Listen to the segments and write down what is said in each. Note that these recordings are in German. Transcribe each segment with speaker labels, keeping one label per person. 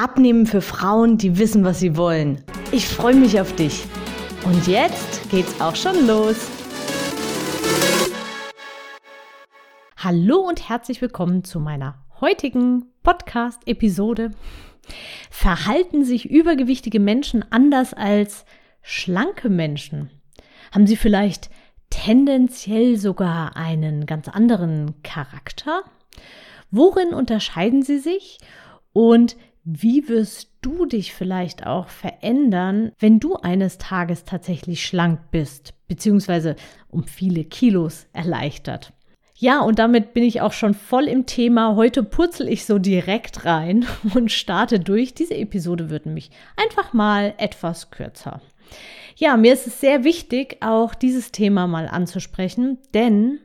Speaker 1: Abnehmen für Frauen, die wissen, was sie wollen. Ich freue mich auf dich. Und jetzt geht's auch schon los. Hallo und herzlich willkommen zu meiner heutigen Podcast-Episode. Verhalten sich übergewichtige Menschen anders als schlanke Menschen? Haben sie vielleicht tendenziell sogar einen ganz anderen Charakter? Worin unterscheiden sie sich? Und wie wirst du dich vielleicht auch verändern, wenn du eines Tages tatsächlich schlank bist, beziehungsweise um viele Kilos erleichtert? Ja, und damit bin ich auch schon voll im Thema. Heute purzel ich so direkt rein und starte durch. Diese Episode wird nämlich einfach mal etwas kürzer. Ja, mir ist es sehr wichtig, auch dieses Thema mal anzusprechen, denn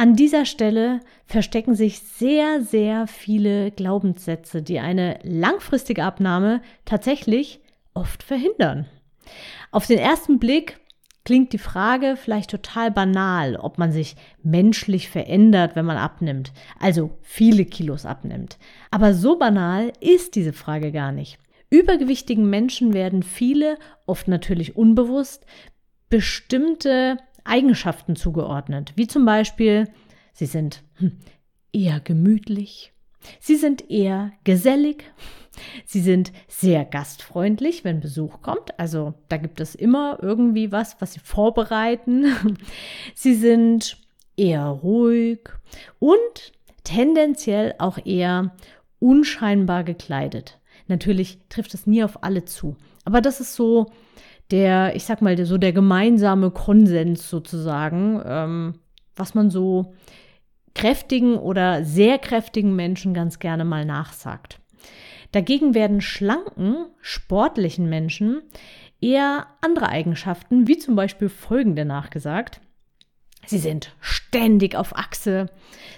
Speaker 1: an dieser Stelle verstecken sich sehr, sehr viele Glaubenssätze, die eine langfristige Abnahme tatsächlich oft verhindern. Auf den ersten Blick klingt die Frage vielleicht total banal, ob man sich menschlich verändert, wenn man abnimmt, also viele Kilos abnimmt. Aber so banal ist diese Frage gar nicht. Übergewichtigen Menschen werden viele, oft natürlich unbewusst, bestimmte Eigenschaften zugeordnet, wie zum Beispiel, sie sind hm, eher gemütlich, sie sind eher gesellig, sie sind sehr gastfreundlich, wenn Besuch kommt, also da gibt es immer irgendwie was, was sie vorbereiten, sie sind eher ruhig und tendenziell auch eher unscheinbar gekleidet. Natürlich trifft es nie auf alle zu. Aber das ist so der, ich sag mal, so der gemeinsame Konsens sozusagen, ähm, was man so kräftigen oder sehr kräftigen Menschen ganz gerne mal nachsagt. Dagegen werden schlanken, sportlichen Menschen eher andere Eigenschaften, wie zum Beispiel folgende nachgesagt. Sie sind ständig auf Achse.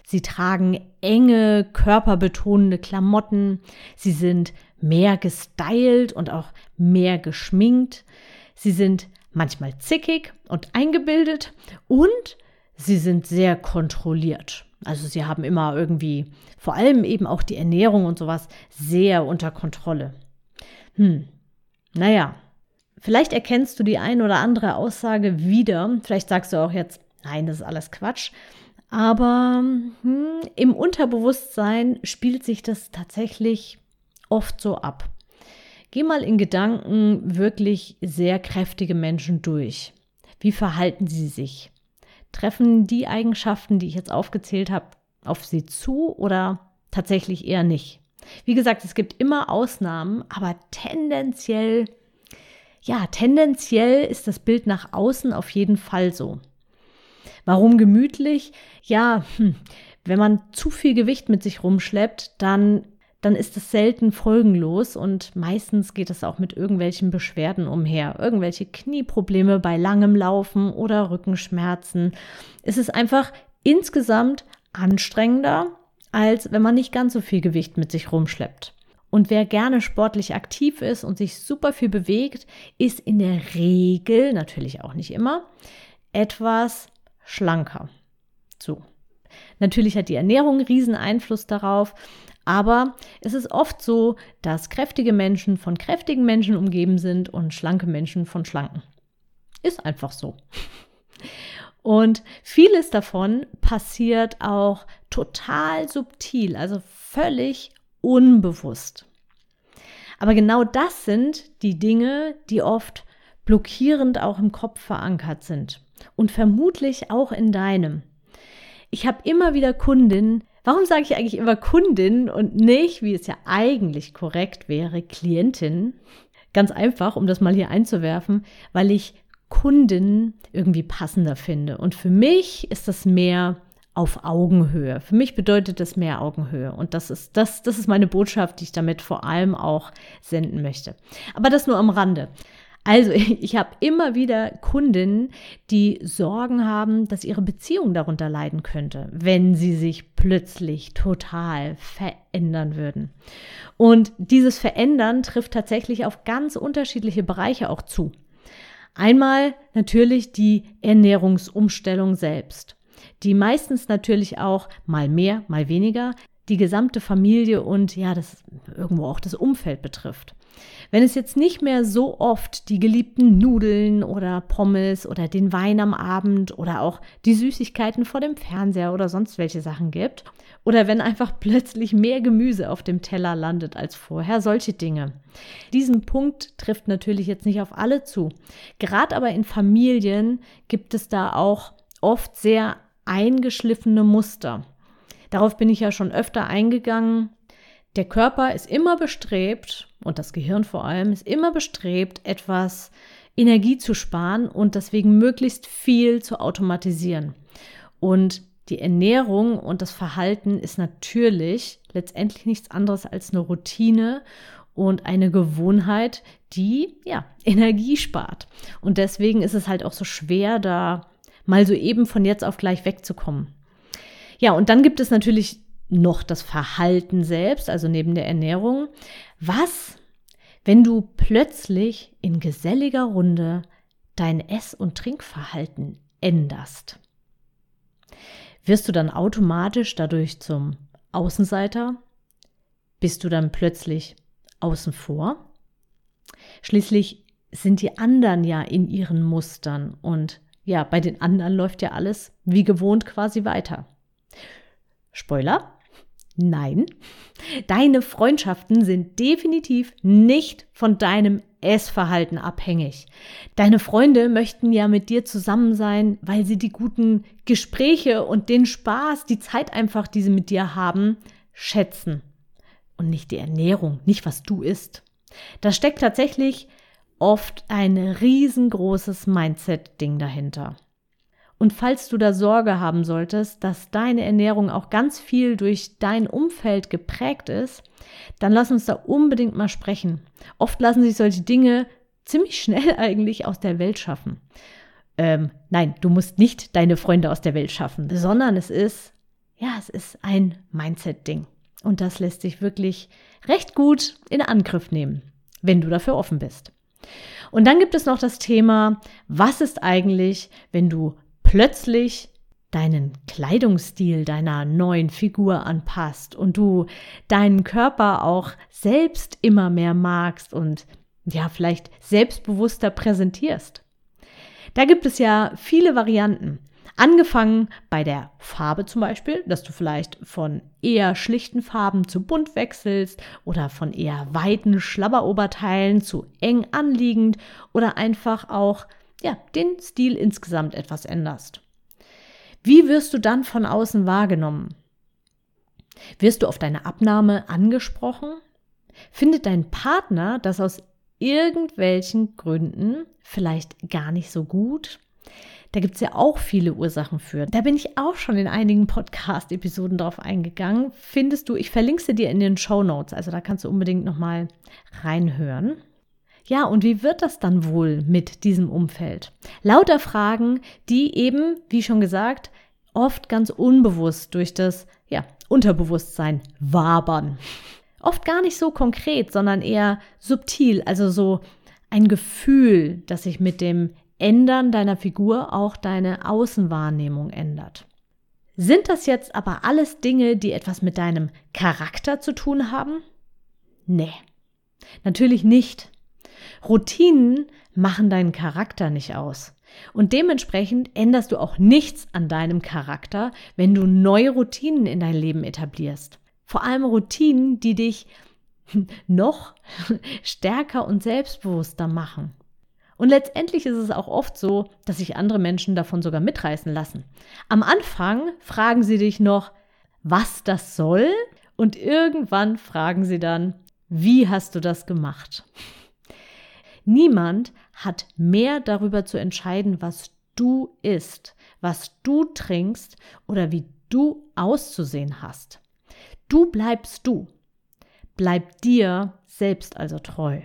Speaker 1: Sie tragen enge, körperbetonende Klamotten. Sie sind mehr gestylt und auch mehr geschminkt. Sie sind manchmal zickig und eingebildet und sie sind sehr kontrolliert. Also sie haben immer irgendwie, vor allem eben auch die Ernährung und sowas, sehr unter Kontrolle. Hm, naja, vielleicht erkennst du die ein oder andere Aussage wieder. Vielleicht sagst du auch jetzt, nein, das ist alles Quatsch. Aber hm, im Unterbewusstsein spielt sich das tatsächlich oft so ab. Geh mal in Gedanken wirklich sehr kräftige Menschen durch. Wie verhalten sie sich? Treffen die Eigenschaften, die ich jetzt aufgezählt habe, auf sie zu oder tatsächlich eher nicht? Wie gesagt, es gibt immer Ausnahmen, aber tendenziell, ja, tendenziell ist das Bild nach außen auf jeden Fall so. Warum gemütlich? Ja, hm, wenn man zu viel Gewicht mit sich rumschleppt, dann dann ist es selten folgenlos und meistens geht es auch mit irgendwelchen Beschwerden umher. Irgendwelche Knieprobleme bei langem Laufen oder Rückenschmerzen. Es ist einfach insgesamt anstrengender, als wenn man nicht ganz so viel Gewicht mit sich rumschleppt. Und wer gerne sportlich aktiv ist und sich super viel bewegt, ist in der Regel, natürlich auch nicht immer, etwas schlanker. So. Natürlich hat die Ernährung einen riesen Einfluss darauf, aber es ist oft so, dass kräftige Menschen von kräftigen Menschen umgeben sind und schlanke Menschen von schlanken. Ist einfach so. Und vieles davon passiert auch total subtil, also völlig unbewusst. Aber genau das sind die Dinge, die oft blockierend auch im Kopf verankert sind und vermutlich auch in deinem. Ich habe immer wieder Kundinnen, Warum sage ich eigentlich immer Kundin und nicht, wie es ja eigentlich korrekt wäre, Klientin? Ganz einfach, um das mal hier einzuwerfen, weil ich Kundin irgendwie passender finde. Und für mich ist das mehr auf Augenhöhe. Für mich bedeutet das mehr Augenhöhe. Und das ist, das, das ist meine Botschaft, die ich damit vor allem auch senden möchte. Aber das nur am Rande. Also ich habe immer wieder Kundinnen, die Sorgen haben, dass ihre Beziehung darunter leiden könnte, wenn sie sich plötzlich total verändern würden. Und dieses Verändern trifft tatsächlich auf ganz unterschiedliche Bereiche auch zu. Einmal natürlich die Ernährungsumstellung selbst, die meistens natürlich auch mal mehr, mal weniger die gesamte Familie und ja, das irgendwo auch das Umfeld betrifft. Wenn es jetzt nicht mehr so oft die geliebten Nudeln oder Pommes oder den Wein am Abend oder auch die Süßigkeiten vor dem Fernseher oder sonst welche Sachen gibt, oder wenn einfach plötzlich mehr Gemüse auf dem Teller landet als vorher, solche Dinge. Diesen Punkt trifft natürlich jetzt nicht auf alle zu. Gerade aber in Familien gibt es da auch oft sehr eingeschliffene Muster. Darauf bin ich ja schon öfter eingegangen. Der Körper ist immer bestrebt, und das Gehirn vor allem, ist immer bestrebt, etwas Energie zu sparen und deswegen möglichst viel zu automatisieren. Und die Ernährung und das Verhalten ist natürlich letztendlich nichts anderes als eine Routine und eine Gewohnheit, die ja Energie spart. Und deswegen ist es halt auch so schwer, da mal so eben von jetzt auf gleich wegzukommen. Ja, und dann gibt es natürlich noch das Verhalten selbst, also neben der Ernährung. Was, wenn du plötzlich in geselliger Runde dein Ess- und Trinkverhalten änderst? Wirst du dann automatisch dadurch zum Außenseiter? Bist du dann plötzlich außen vor? Schließlich sind die anderen ja in ihren Mustern und ja, bei den anderen läuft ja alles wie gewohnt quasi weiter. Spoiler, Nein, deine Freundschaften sind definitiv nicht von deinem Essverhalten abhängig. Deine Freunde möchten ja mit dir zusammen sein, weil sie die guten Gespräche und den Spaß, die Zeit einfach, die sie mit dir haben, schätzen. Und nicht die Ernährung, nicht was du isst. Da steckt tatsächlich oft ein riesengroßes Mindset-Ding dahinter. Und falls du da Sorge haben solltest, dass deine Ernährung auch ganz viel durch dein Umfeld geprägt ist, dann lass uns da unbedingt mal sprechen. Oft lassen sich solche Dinge ziemlich schnell eigentlich aus der Welt schaffen. Ähm, nein, du musst nicht deine Freunde aus der Welt schaffen, sondern es ist, ja, es ist ein Mindset-Ding. Und das lässt sich wirklich recht gut in Angriff nehmen, wenn du dafür offen bist. Und dann gibt es noch das Thema, was ist eigentlich, wenn du plötzlich deinen Kleidungsstil deiner neuen Figur anpasst und du deinen Körper auch selbst immer mehr magst und ja, vielleicht selbstbewusster präsentierst. Da gibt es ja viele Varianten. Angefangen bei der Farbe zum Beispiel, dass du vielleicht von eher schlichten Farben zu bunt wechselst oder von eher weiten Schlabberoberteilen zu eng anliegend oder einfach auch ja, den Stil insgesamt etwas änderst. Wie wirst du dann von außen wahrgenommen? Wirst du auf deine Abnahme angesprochen? Findet dein Partner das aus irgendwelchen Gründen vielleicht gar nicht so gut? Da gibt es ja auch viele Ursachen für. Da bin ich auch schon in einigen Podcast-Episoden drauf eingegangen. Findest du, ich verlinke sie dir in den Show Notes, also da kannst du unbedingt nochmal reinhören. Ja, und wie wird das dann wohl mit diesem Umfeld? Lauter Fragen, die eben, wie schon gesagt, oft ganz unbewusst durch das ja, Unterbewusstsein wabern. Oft gar nicht so konkret, sondern eher subtil, also so ein Gefühl, das sich mit dem Ändern deiner Figur auch deine Außenwahrnehmung ändert. Sind das jetzt aber alles Dinge, die etwas mit deinem Charakter zu tun haben? Nee, natürlich nicht. Routinen machen deinen Charakter nicht aus. Und dementsprechend änderst du auch nichts an deinem Charakter, wenn du neue Routinen in dein Leben etablierst. Vor allem Routinen, die dich noch stärker und selbstbewusster machen. Und letztendlich ist es auch oft so, dass sich andere Menschen davon sogar mitreißen lassen. Am Anfang fragen sie dich noch, was das soll, und irgendwann fragen sie dann, wie hast du das gemacht? Niemand hat mehr darüber zu entscheiden, was du isst, was du trinkst oder wie du auszusehen hast. Du bleibst du. Bleib dir selbst also treu.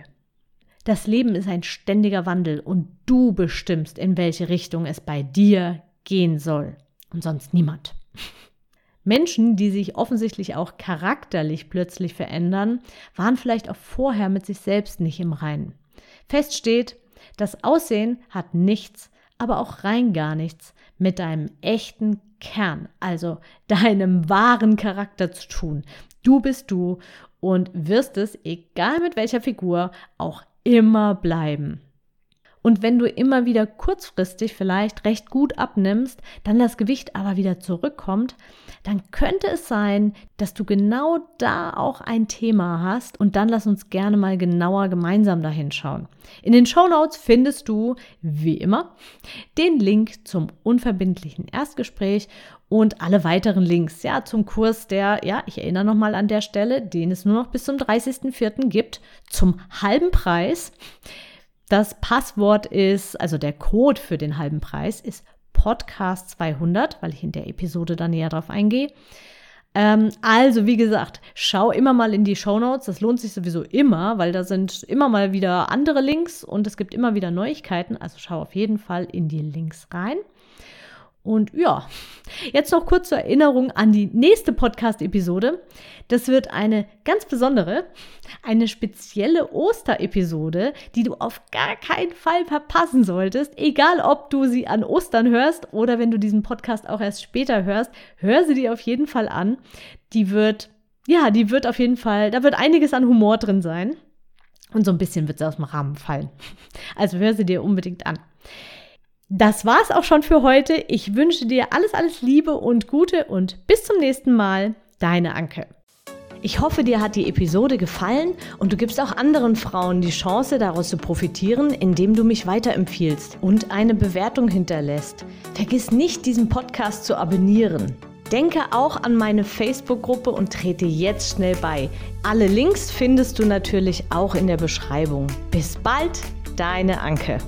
Speaker 1: Das Leben ist ein ständiger Wandel und du bestimmst, in welche Richtung es bei dir gehen soll und sonst niemand. Menschen, die sich offensichtlich auch charakterlich plötzlich verändern, waren vielleicht auch vorher mit sich selbst nicht im Reinen. Fest steht, das Aussehen hat nichts, aber auch rein gar nichts mit deinem echten Kern, also deinem wahren Charakter zu tun. Du bist du und wirst es, egal mit welcher Figur, auch immer bleiben. Und wenn du immer wieder kurzfristig vielleicht recht gut abnimmst, dann das Gewicht aber wieder zurückkommt, dann könnte es sein, dass du genau da auch ein Thema hast. Und dann lass uns gerne mal genauer gemeinsam dahin schauen. In den Show Notes findest du, wie immer, den Link zum unverbindlichen Erstgespräch und alle weiteren Links, ja, zum Kurs, der, ja, ich erinnere nochmal an der Stelle, den es nur noch bis zum 30.04. gibt, zum halben Preis. Das Passwort ist, also der Code für den halben Preis ist Podcast 200, weil ich in der Episode da näher drauf eingehe. Ähm, also, wie gesagt, schau immer mal in die Show Notes. Das lohnt sich sowieso immer, weil da sind immer mal wieder andere Links und es gibt immer wieder Neuigkeiten. Also schau auf jeden Fall in die Links rein. Und ja, jetzt noch kurz zur Erinnerung an die nächste Podcast-Episode. Das wird eine ganz besondere, eine spezielle Osterepisode, die du auf gar keinen Fall verpassen solltest. Egal, ob du sie an Ostern hörst oder wenn du diesen Podcast auch erst später hörst, hör sie dir auf jeden Fall an. Die wird, ja, die wird auf jeden Fall, da wird einiges an Humor drin sein. Und so ein bisschen wird sie aus dem Rahmen fallen. Also hör sie dir unbedingt an. Das war's auch schon für heute. Ich wünsche dir alles, alles Liebe und Gute und bis zum nächsten Mal. Deine Anke. Ich hoffe, dir hat die Episode gefallen und du gibst auch anderen Frauen die Chance, daraus zu profitieren, indem du mich weiterempfiehlst und eine Bewertung hinterlässt. Vergiss nicht, diesen Podcast zu abonnieren. Denke auch an meine Facebook-Gruppe und trete jetzt schnell bei. Alle Links findest du natürlich auch in der Beschreibung. Bis bald, deine Anke.